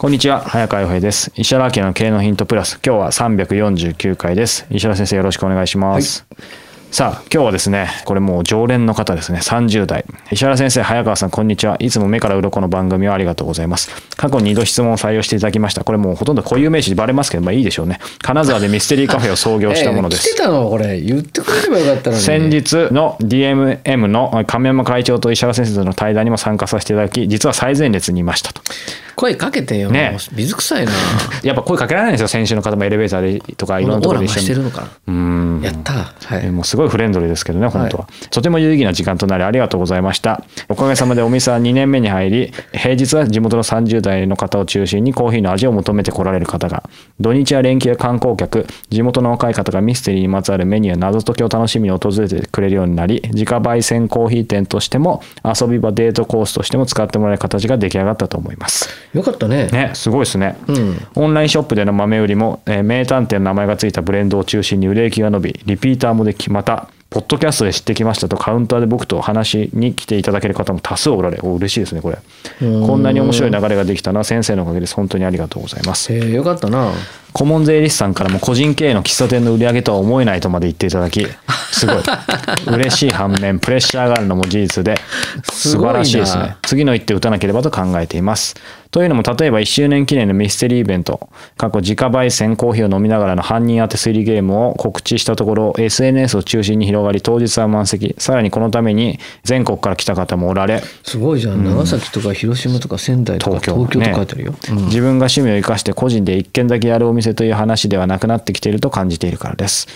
こんにちは、早川洋平です。石原明の経営のヒントプラス。今日は349回です。石原先生よろしくお願いします。さあ、今日はですね、これもう常連の方ですね、30代。石原先生、早川さん、こんにちは。いつも目から鱗の番組をありがとうございます。過去2度質問を採用していただきました。これもうほとんど固有名詞でバレますけど、まあいいでしょうね。金沢でミステリーカフェを創業したものです。ええ来てたのこれ言ってくれればよかったのに先日の DMM の亀山会長と石原先生との対談にも参加させていただき、実は最前列にいましたと。声かけてよ、ね水臭いなやっぱ声かけられないんですよ、先週の方もエレベーターでとかいろんなところでオーラ増してるのかなうんやったはいもうすごいフレンドリーですけどね、本当は。とても有意義な時間となりありがとうございました。おかげさまでお店は2年目に入り、平日は地元の30代の方を中心にコーヒーの味を求めて来られる方が、土日は連休や観光客、地元の若い方がミステリーにまつわるメニューや謎解きを楽しみに訪れてくれるようになり、自家焙煎コーヒー店としても、遊び場デートコースとしても使ってもらえる形が出来上がったと思います。よかったねね、すごいですね、うんオンラインショップでの豆売りも、えー名探偵の名前がついたブレンドを中心に売れ行きが伸びリピーターもできまたポッドキャストで知ってきましたとカウンターで僕と話しに来ていただける方も多数おられお嬉しいですねこれ。こんなに面白い流れができたのは先生のおかげです。本当にありがとうございます。ええよかったな。顧問税理士さんからも個人経営の喫茶店の売り上げとは思えないとまで言っていただきすごい。嬉しい反面プレッシャーがあるのも事実です素晴らしいですね。次の一手打たなければと考えています。というのも例えば1周年記念のミステリーイベント過去自家焙煎コーヒーを飲みながらの犯人当て推理ゲームを告知したところ SNS を中心に広がり当日は満席。さらにこのために全国から来た方もおられ。すごいじゃん、長崎とか広島とか仙台とか東京東京と書いてあるよ、うん。自分が趣味を生かして個人で一軒だけやるお店という話ではなくなってきていると感じているからです。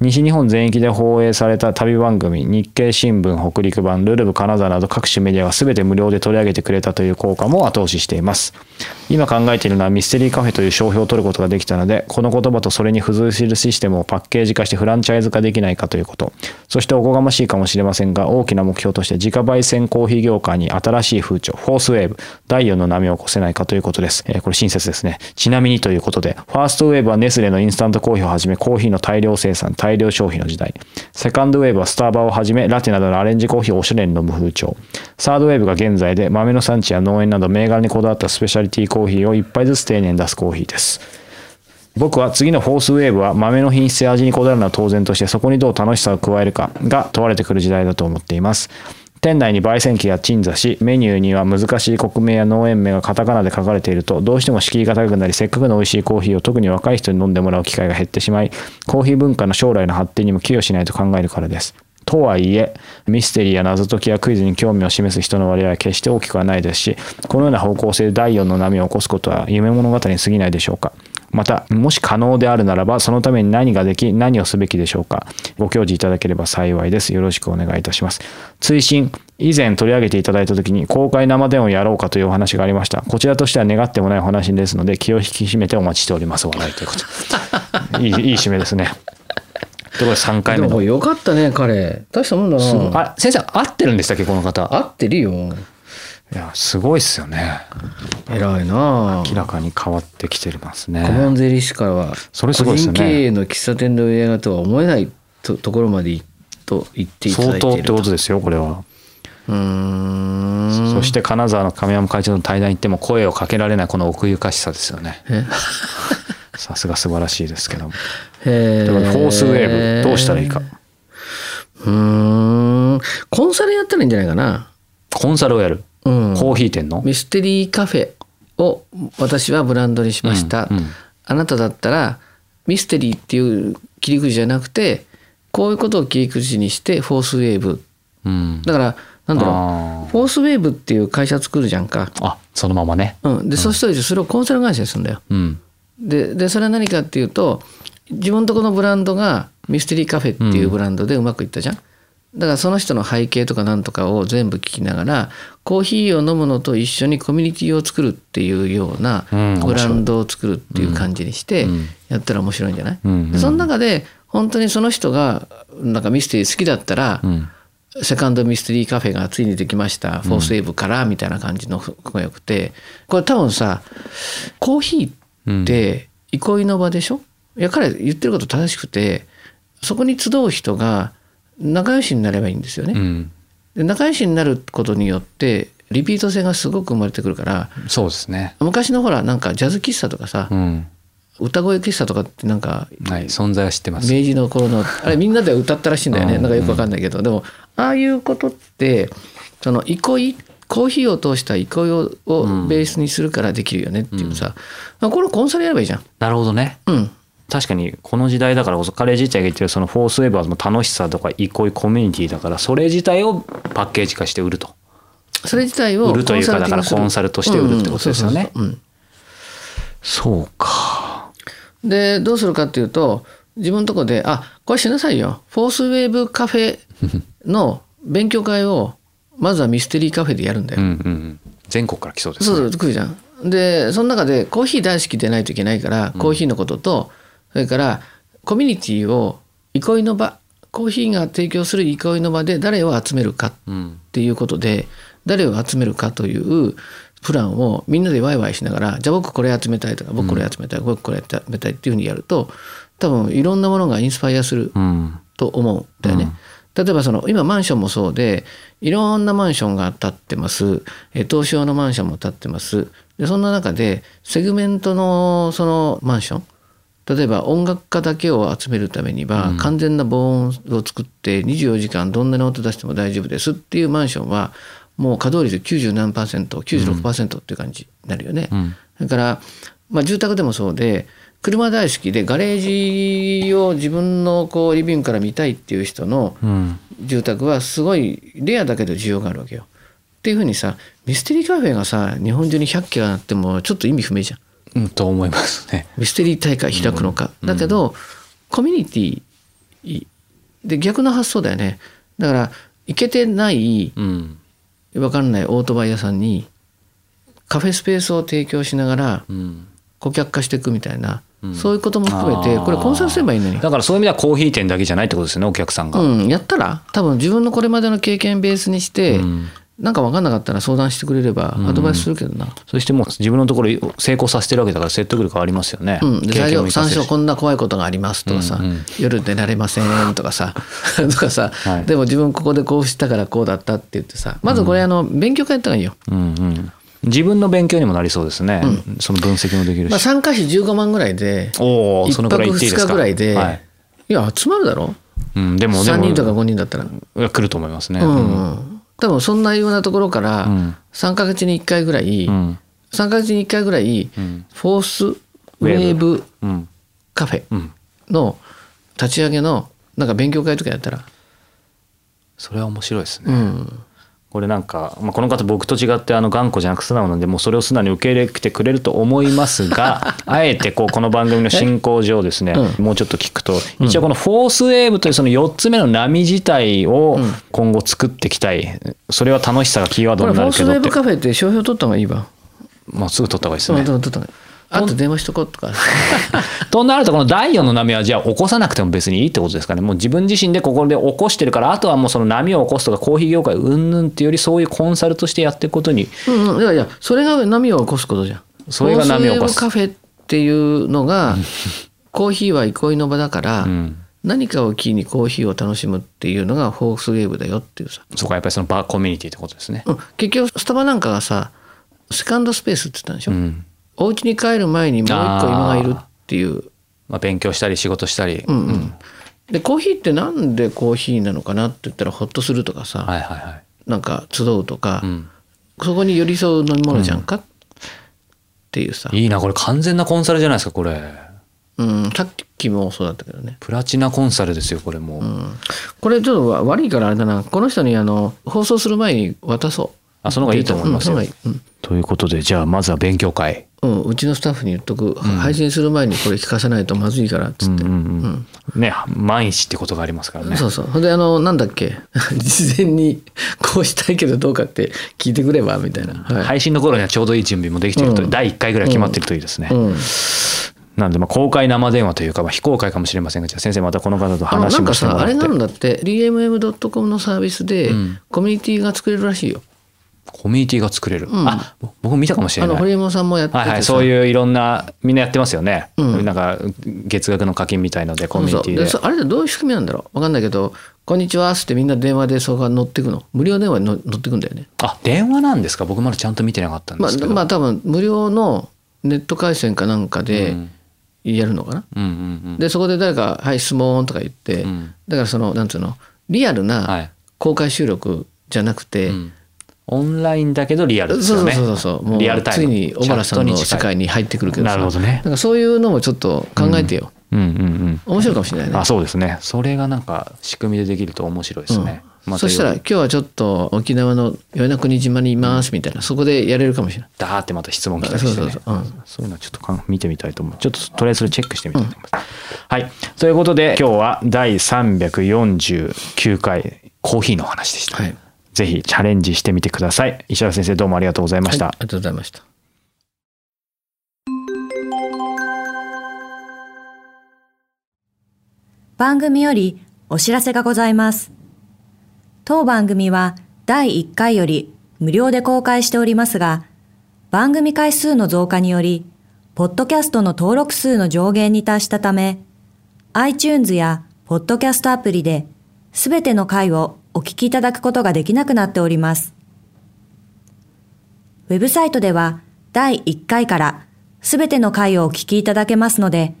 西日本全域で放映された旅番組、日経新聞北陸版、ルルブ金沢など各種メディアが全て無料で取り上げてくれたという効果も後押ししています。今考えているのはミステリーカフェという商標を取ることができたので、この言葉とそれに付随するシステムをパッケージ化してフランチャイズ化できないかということ。そしておこがましいかもしれませんが、大きな目標として自家焙煎コーヒー業界に新しい風潮、フォースウェーブ、第4の波を起こせないかということです。えーこれ親切ですね。ちなみにということで、ファーストウェーブはネスレのインスタントコーヒーをはじめコーヒーの大量生産、大量消費の時代。セカンドウェーブはスターバーをはじめラテなどのアレンジコーヒーをおしゃれに飲む風潮。サードウェーブが現在で豆の産地や農園など銘柄にこだわったスペシャリティコーヒーを一杯ずつ丁寧に出すコーヒーです。僕は次のフォースウェーブは豆の品質や味にこだわるのは当然としてそこにどう楽しさを加えるかが問われてくる時代だと思っています。店内に焙煎機や鎮座し、メニューには難しい国名や農園名がカタカナで書かれていると、どうしても敷居が高くなり、せっかくの美味しいコーヒーを特に若い人に飲んでもらう機会が減ってしまい、コーヒー文化の将来の発展にも寄与しないと考えるからです。とはいえ、ミステリーや謎解きやクイズに興味を示す人の割合は決して大きくはないですし、このような方向性で第4の波を起こすことは夢物語に過ぎないでしょうか。また、もし可能であるならば、そのために何ができ、何をすべきでしょうか。ご教示いただければ幸いです。よろしくお願いいたします。追伸、以前取り上げていただいた時に公開生電話をやろうかというお話がありました。こちらとしては願ってもないお話ですので、気を引き締めてお待ちしております。笑いということ。いい、いい締めですね。とことで3回で目の。もよかったね彼大したもんだなあ、先生、合ってるんでしたっけ、この方。合ってるよいや、すごいっすよね。偉いな明らかに変わってきてますね。顧問税理士からはそれすごいですよね個人経営の喫茶店の売り上げとは思えないとところまでいと言っていただ相当っていていることですよ、これは。うーんそして金沢の亀山会長の対談行っても声をかけられないこの奥ゆかしさですよね。え？さすが素晴らしいですけども。へだからフォースウェーブどうしたらいいか。うーんコンサルやったらいいんじゃないかなコンサルをやる。うん。コーヒー店の？ミステリーカフェを私はブランドにしました、うんうん。あなただったらミステリーっていう切り口じゃなくてこういうことを切り口にしてフォースウェーブ。うん。だからなんだろう。あフォースウェーブっていう会社作るじゃんか、ーあそのままね。うん、でそうするとそれをコンサル会社にするんだよ。うん。ででそれは何かっていうと自分とこのブランドがミステリーカフェっていうブランドでうまくいったじゃん、だからその人の背景とかなんとかを全部聞きながらコーヒーを飲むのと一緒にコミュニティを作るっていうようなブランドを作るっていう感じにしてうん。やったら面白いんじゃない、うその中で本当にその人がなんかミステリー好きだったら、うん。セカンドミステリーカフェがついにできました、フォースウェーブからみたいな感じの子がよくてこれ多分さコーヒーって憩いの場でしょ？いや彼言ってること正しくてそこに集う人が仲良しになればいいんですよね。うん。で仲良しになることによってリピート性がすごく生まれてくるからそうですね。昔のほらなんかジャズ喫茶とかさ、うん。歌声喫茶とかってなんかはい存在は知ってます。明治の頃の あれみんなで歌ったらしいんだよね。うん。なんかよくわかんないけど。でもああいうことってその憩いコーヒーを通した憩いををベースにするからできるよねっていうさ、まあこれコンサルやればいいじゃん。なるほどね。うん確かにこの時代だからこそ彼自体が言ってるそのフォースウェーブはもう楽しさとか憩いコミュニティだからそれ自体をパッケージ化して売ると。それ自体を売るというかだからコンサルとして売るってことですよね。そうか。でどうするかっていうと自分のとこであこれしなさいよ。フォースウェーブカフェの勉強会をまずはミステリーカフェでやるんだよ。うんうんうん。全国から来そうですね。そうそう来るじゃん。でその中でコーヒー大好きでないといけないからコーヒーのことと、それからコミュニティを憩いの場コーヒーが提供する憩いの場で誰を集めるかっていうことで誰を集めるかというプランをみんなでワイワイしながらじゃあ僕これ集めたいとか僕これ集めたい、僕これ集めたいっていうふうにやると多分いろんなものがインスパイアすると思うんだよね。例えばその今マンションもそうでいろんなマンションが建ってますえ東証のマンションも建ってますでそんな中でセグメントのそのマンション例えば音楽家だけを集めるためには完全な防音を作って24時間どんなに音出しても大丈夫ですっていうマンションはもう稼働率90何パーセント96%っていう感じになるよね。うんそれから、まあ、住宅でもそうで車大好きでガレージを自分のこうリビングから見たいっていう人のうん住宅はすごいレアだけど需要があるわけよ。っていうふうにさミステリーカフェがさ日本中に100軒あってもちょっと意味不明じゃん。うんと思いますね。ミステリー大会開くのか。だけど、コミュニティで逆の発想だよね。だから行けてないうん。分かんないオートバイ屋さんにカフェスペースを提供しながらうん。顧客化していくみたいな、うん。そういうことも含めてこれコンサルすればいいのに。だからそういう意味ではコーヒー店だけじゃないってことですよねお客さんが、うん、やったら多分自分のこれまでの経験ベースにして、うんなんか分かんなかったら相談してくれればアドバイスするけどな。そしてもう自分のところを成功させてるわけだから説得力ありますよね、うん、最初こんな怖いことがありますとかさ、うんうん。夜寝られませんとかさ とかさ、はい。でも自分ここでこうしたからこうだったって言ってさまずこれあの勉強会やった方がいいよ。うんうん、自分の勉強にもなりそうですね、その分析もできるし、まあ、参加費15万ぐらいで1おおそのくらい言っていいです泊2か日ぐらいで、はい。い、や集まるだろ？うん、でもで3も人とか5人だったら。来ると思いますね、うん。うん多分そんなようなところからうん。3ヶ月に1回ぐらい、うん。3ヶ月に1回ぐらい、ん。フォースウェーブうん。カフェうん。の立ち上げのなんか勉強会とかやったら、それは面白いですね、うん、これなんか、まあ、この方僕と違ってあの頑固じゃなく素直なんでもうそれを素直に受け入れてくれると思いますが あえてこうこの番組の進行上ですね、うもうちょっと聞くと一応このフォースウェーブというその4つ目の波自体を今後作っていきたい。それは楽しさがキーワードにこれフォースウェーブカフェって商標取った方がいいわ。まあ、すぐ取った方がいいですうんね。あと電話しとこうとか。となるとこの第4の波はじゃあ起こさなくても別にいいってことですかね。もう自分自身でここで起こしてるからあとはもうその波を起こすとかコーヒー業界うんぬんっていうよりそういうコンサルとしてやっていくことにうんうん、いやいやそれが波を起こすことじゃん。それが波を起こす。フォースウェーブカフェっていうのが コーヒーは憩いの場だから、ん。何かを機にコーヒーを楽しむっていうのがフォースウェーブだよっていうさ、そこはやっぱりそのバーコミュニティってことですね。うん、結局スタバなんかがさセカンドスペースって言ったんでしょ、うんお家に帰る前にもう一個今がいるっていう。まあ、勉強したり仕事したり、うんうん。でコーヒーってなんでコーヒーなのかなって言ったらホッとするとかさ、はいはいはい。なんか集うとか、ん。そこに寄り添う飲み物じゃんか、っていうさ、いいなこれ完全なコンサルじゃないですかこれ。うん、さっき期もそうだったけどね。プラチナコンサルですよこれもう、うん、これちょっとわ悪いからあれだな。この人にあの放送する前に渡そう。あその方がいいと思いますよ、うん。ということでじゃあまずは勉強会うん、うちのスタッフに言っとく、配信する前にこれ聞かせないとまずいからっつって、うんうんね万一ってことがありますからね。そうそう。ほんであのなんだっけ？事前にこうしたいけどどうかって聞いてくればみたいな、はい。配信の頃にはちょうどいい準備もできてると、うん。第1回ぐらい決まってるといいですね、うん、なんでまあ公開生電話というかまあ非公開かもしれませんがじゃあ先生またこの方と話もしてもさあれらってなんだって。DMM.com のサービスでうん。コミュニティが作れるらしいよ、コミュニティが作れる、うん。あ僕見たかもしれあない。の堀山さんもやってはいはい、そういういろんなみんなやってますよね、うん。なんか月額の課金みたいのでコミュニティで。そうあれでどういう仕組みなんだろう？わかんないけど「こんにちは」っつってみんな電話でそこが乗ってくの？無料電話に乗乗ってくんだよね。あ電話なんですか？僕まだちゃんと見てなかったんでまあすけど、まあ多分無料のネット回線かなんかでうん。やるのかな、うんうんうん。でそこで誰か「はい質問」とか言って、うん。だからそのなんつうの？リアルはない。公開収録じゃなくて、うんオンラインだけどリアルですそうそうよねそうそう。もうリアルタイム。ついに小原さんの世界に入ってくるけどさ。なるほどね。なんかそういうのもちょっと考えてよ、うんうんうん。面白いかもしれないね。あそうですね。それがなんか仕組みでできると面白いですね、またそしたら今日はちょっと沖縄の与那国島にいますみたいな。そこでやれるかもしれない。ダーってまた質問来たりしてね。そうそうそう。うん。そういうのはちょっとかん見てみたいと思う。ちょっととりあえずそれチェックしてみたいと思います、はい。ということで今日は第349回コーヒーのお話でした、はいぜひチャレンジしてみてください石原先生どうもありがとうございました、はいありがとうございました。番組よりお知らせがございます。当番組は第1回より無料で公開しておりますが、番組回数の増加により、ポッドキャストの登録数の上限に達したため、iTunes やポッドキャストアプリで、すべての回をお聞きいただくことができなくなっております。ウェブサイトでは第1回からすべての回をお聞きいただけますので、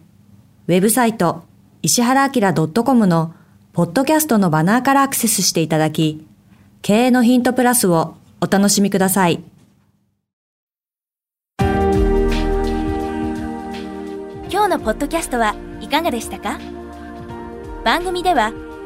ウェブサイト石原明 .com のポッドキャストのバナーからアクセスしていただき、経営のヒントプラスをお楽しみください。今日のポッドキャストはいかがでしたか？番組では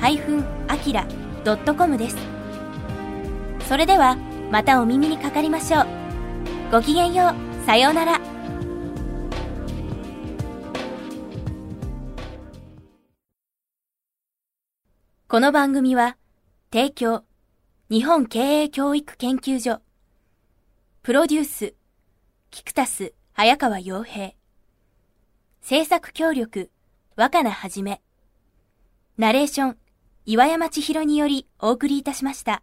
-akira.com です。それではまたお耳にかかりましょう。ごきげんよう。さようなら。この番組は、提供、日本経営教育研究所、プロデュース、キクタス、早川洋平、制作協力、若菜はじめ、ナレーション、岩山千尋によりお送りいたしました。